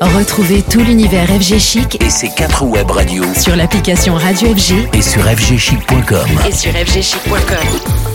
Retrouvez tout l'univers FG Chic et ses quatre web radios sur l'application Radio FG et sur fgchic.com. Et sur fgchic.com.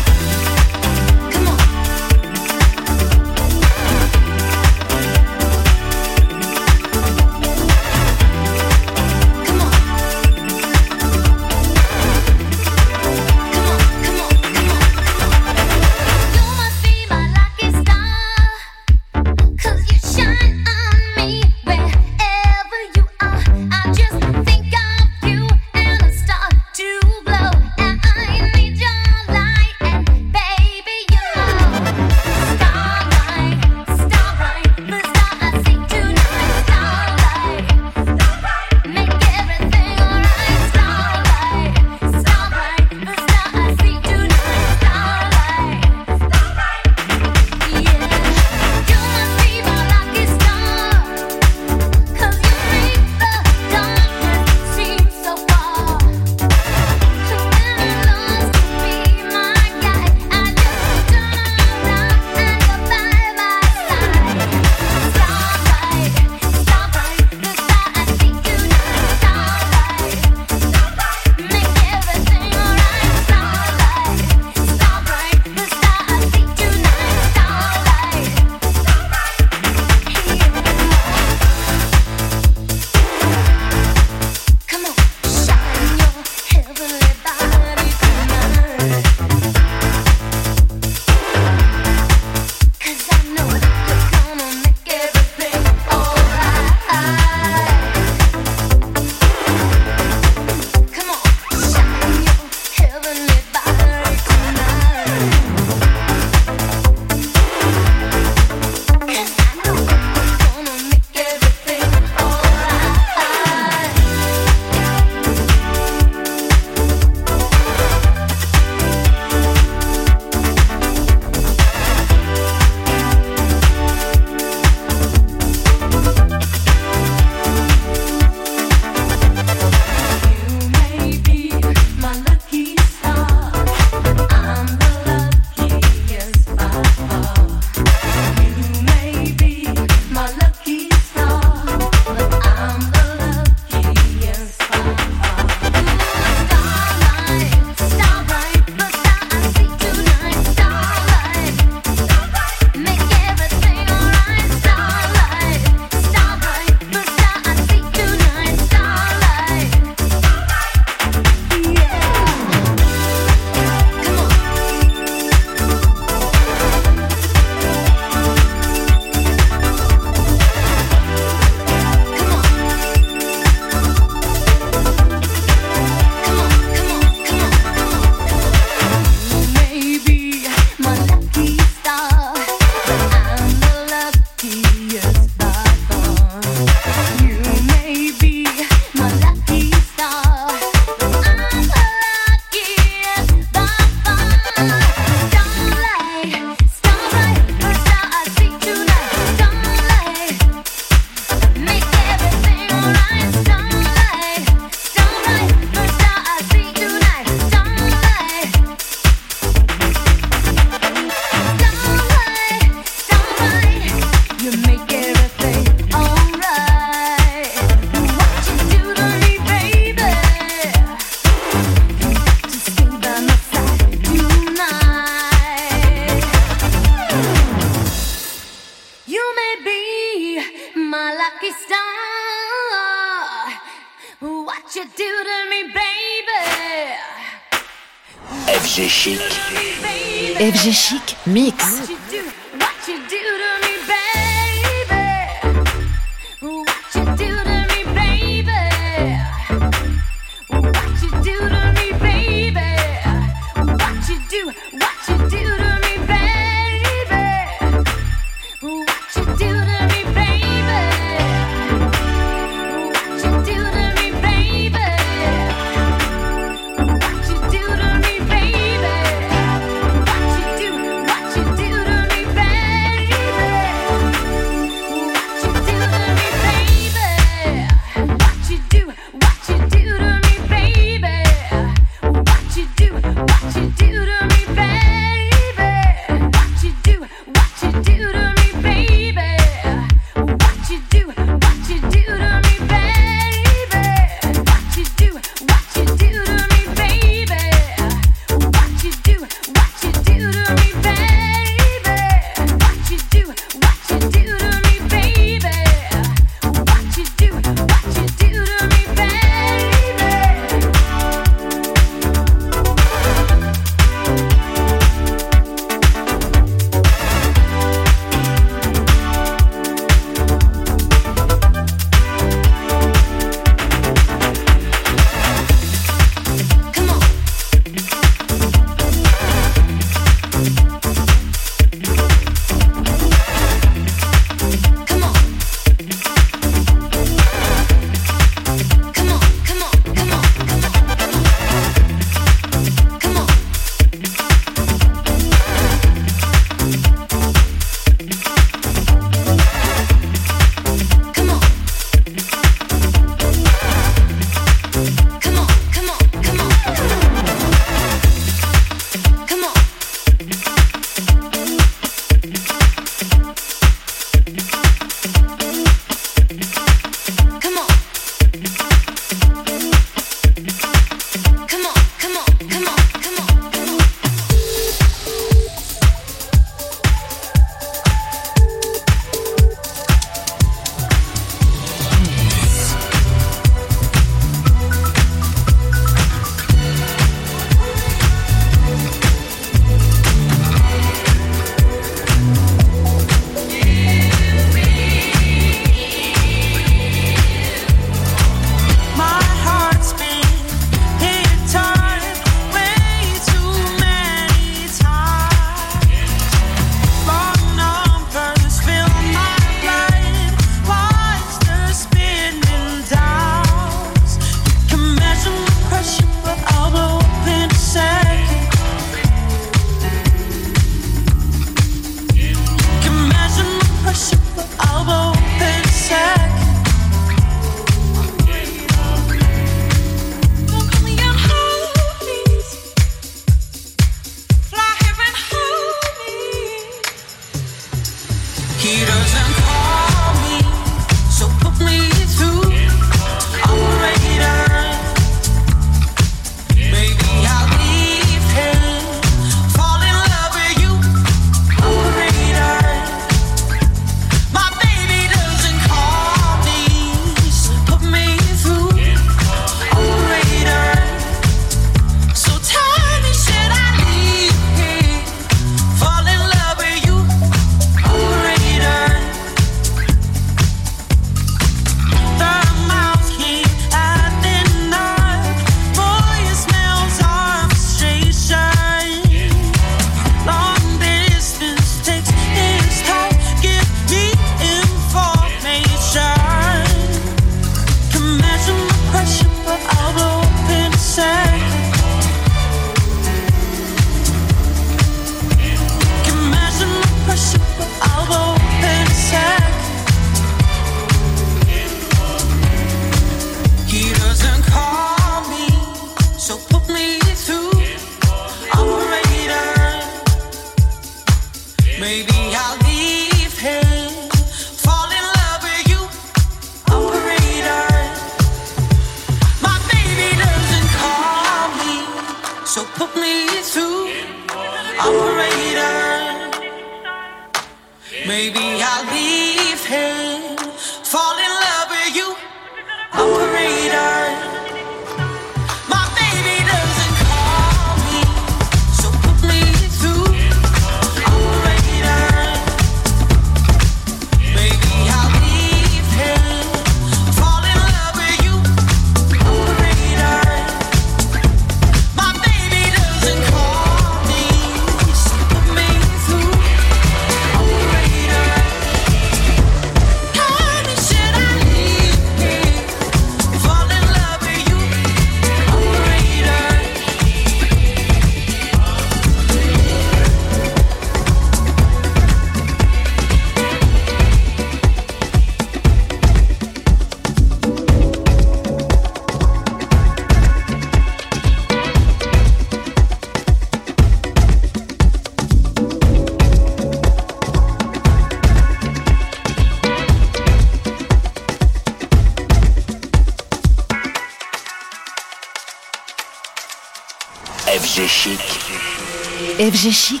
FG Chic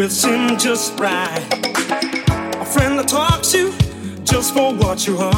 will seem just right. A friend that talks you just for what you are.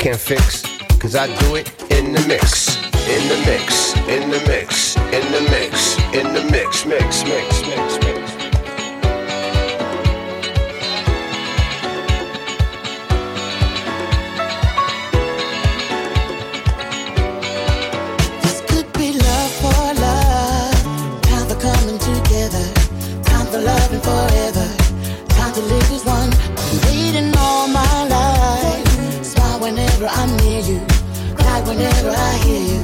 Can't fix, cause I do it in the mix. In the mix, in the mix, in the mix, in the mix, mix, mix, mix, like whenever I hear you.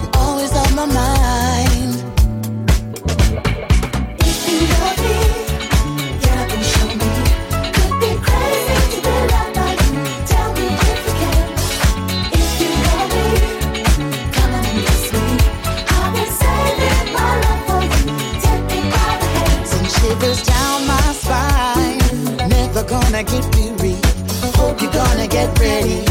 You're always on my mind. If you love me, and show me. Could be crazy to. Tell me if you can. If you love me, come and kiss me. I've been saving my love for you. Take me by the shivers down my spine. Never gonna get weary. Hope you're gonna get ready.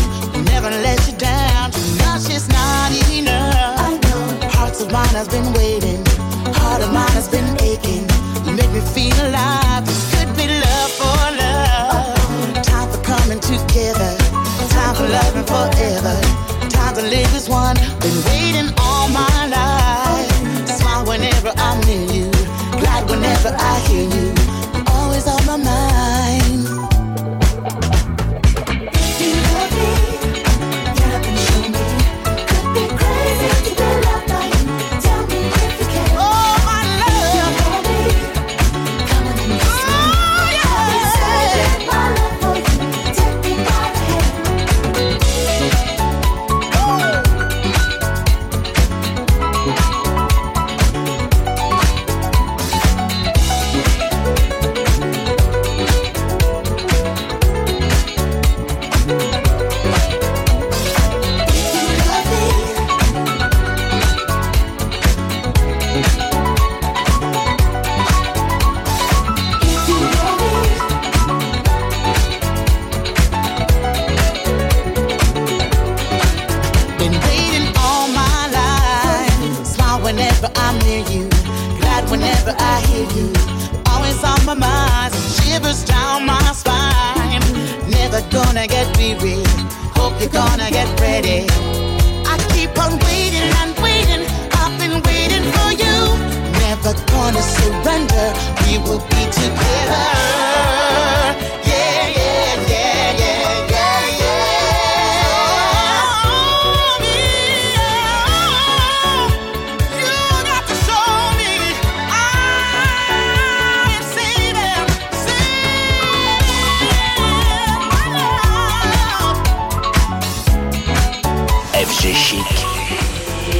has been waiting, heart of mine has been aching. You make me feel alive. This could be love for love. Time for coming together, time for loving forever. Time to live as one. Been waiting all my life. Smile whenever I'm near you, glad whenever I hear you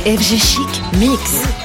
FG Chic Mix.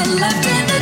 Thousand miles to the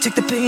take the pain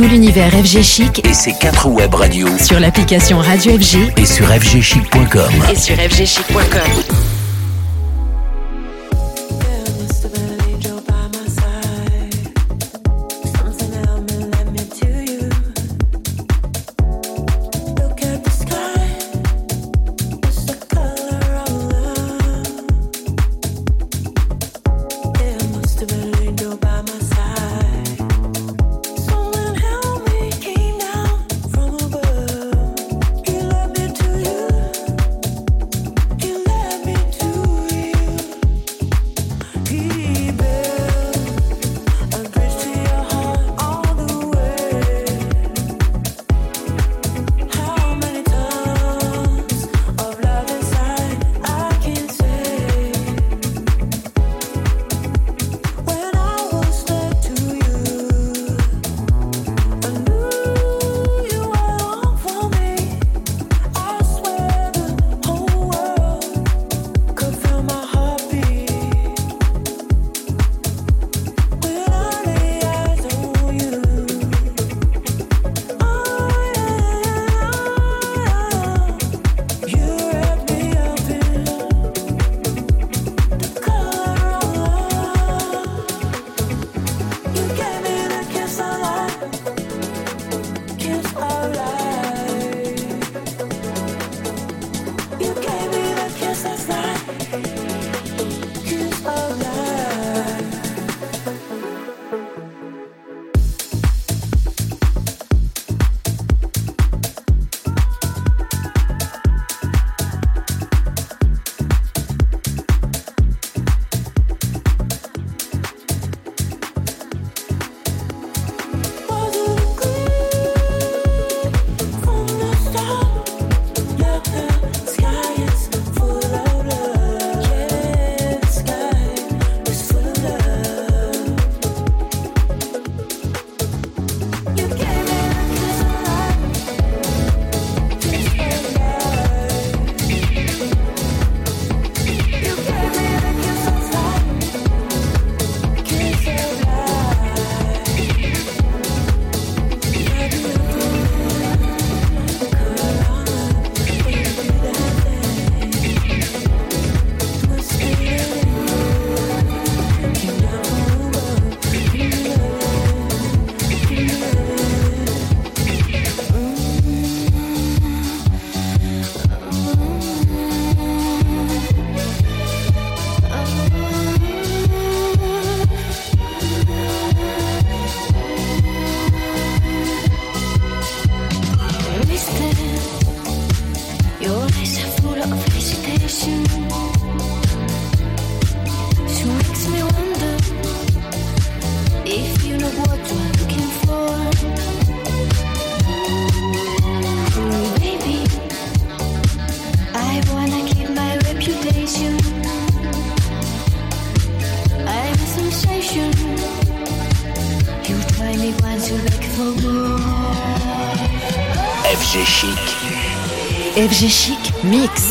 tout l'univers FG Chic et ses quatre web radios sur l'application Radio FG et sur fgchic.com. Et sur fgchic.com. Léger chic mix.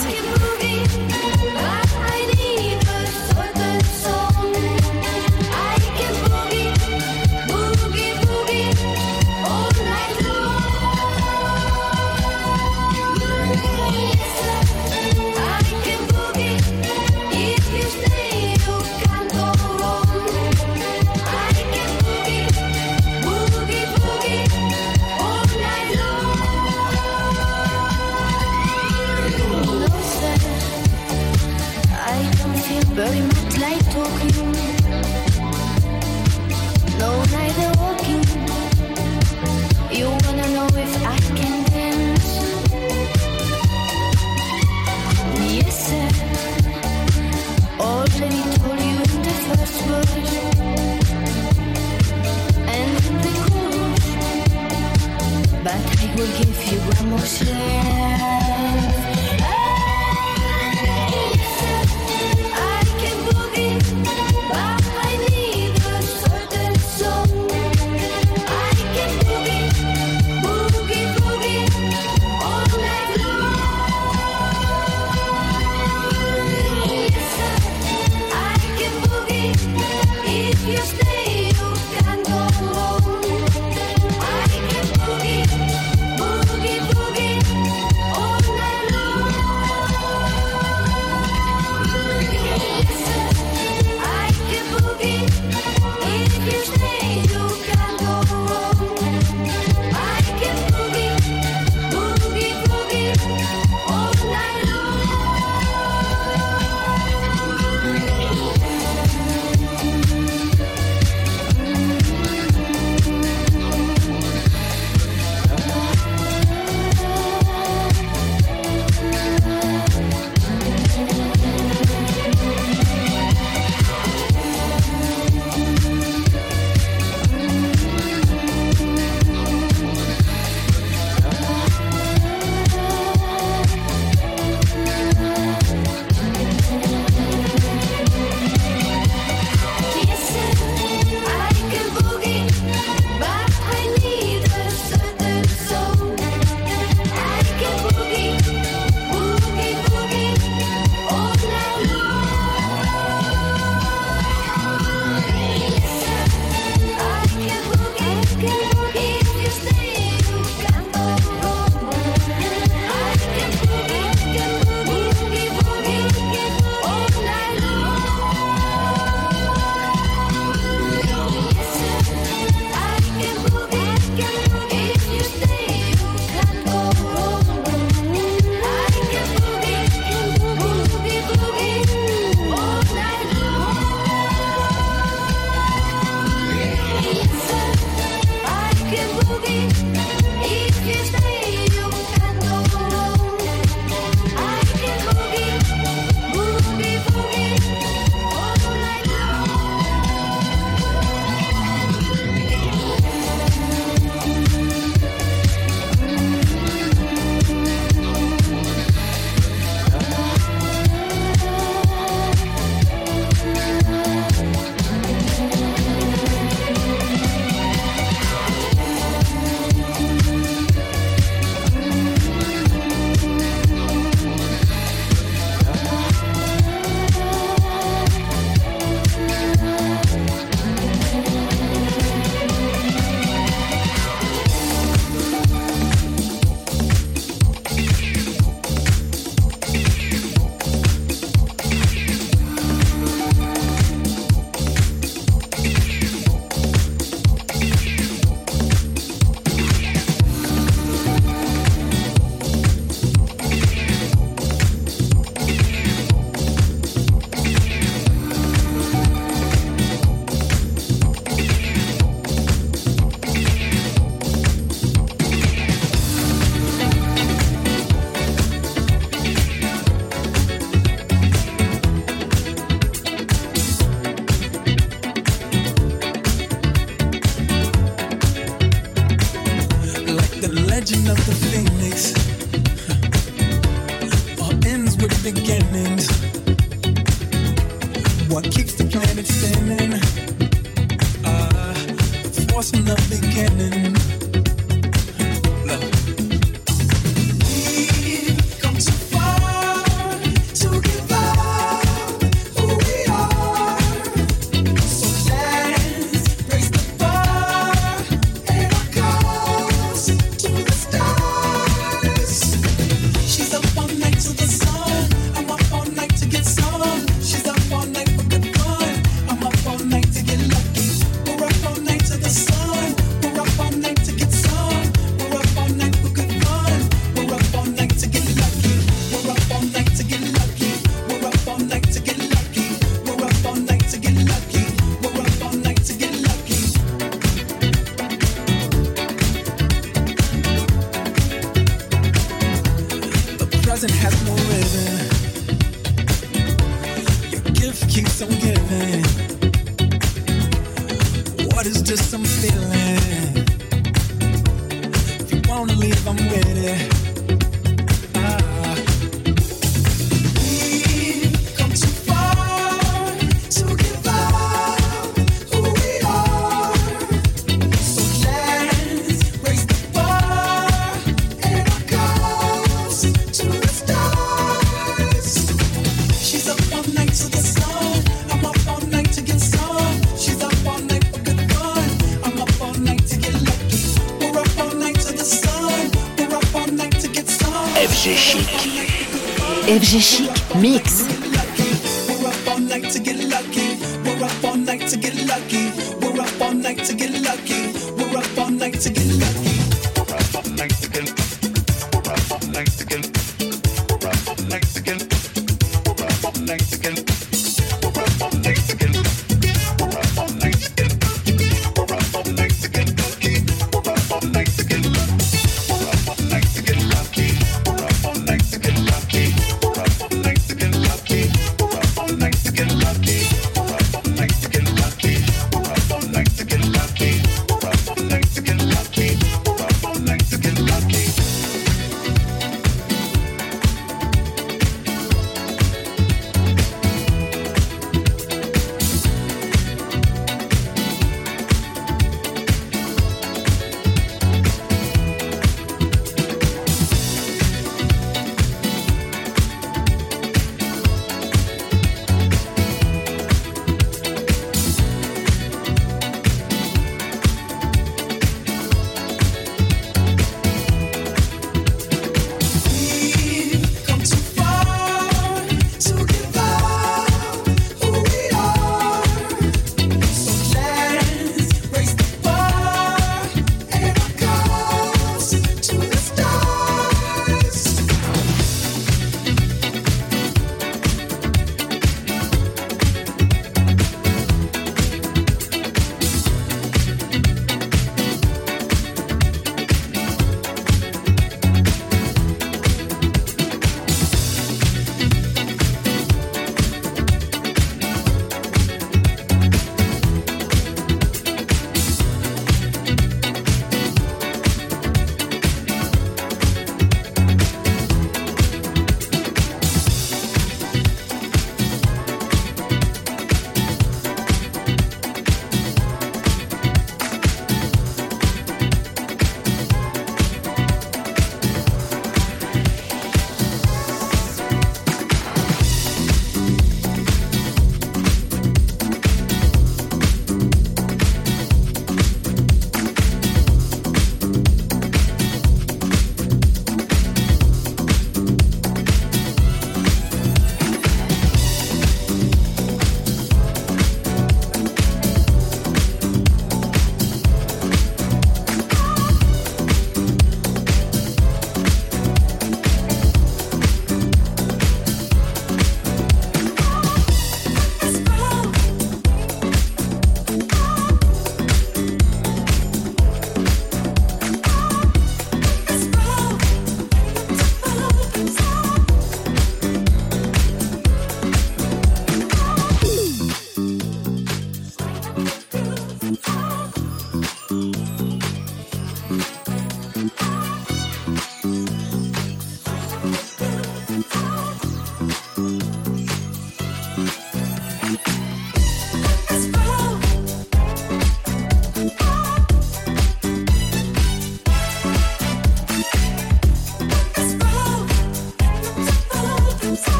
FG Chic Mix.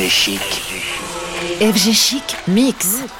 FG Chic. FG Chic Mix.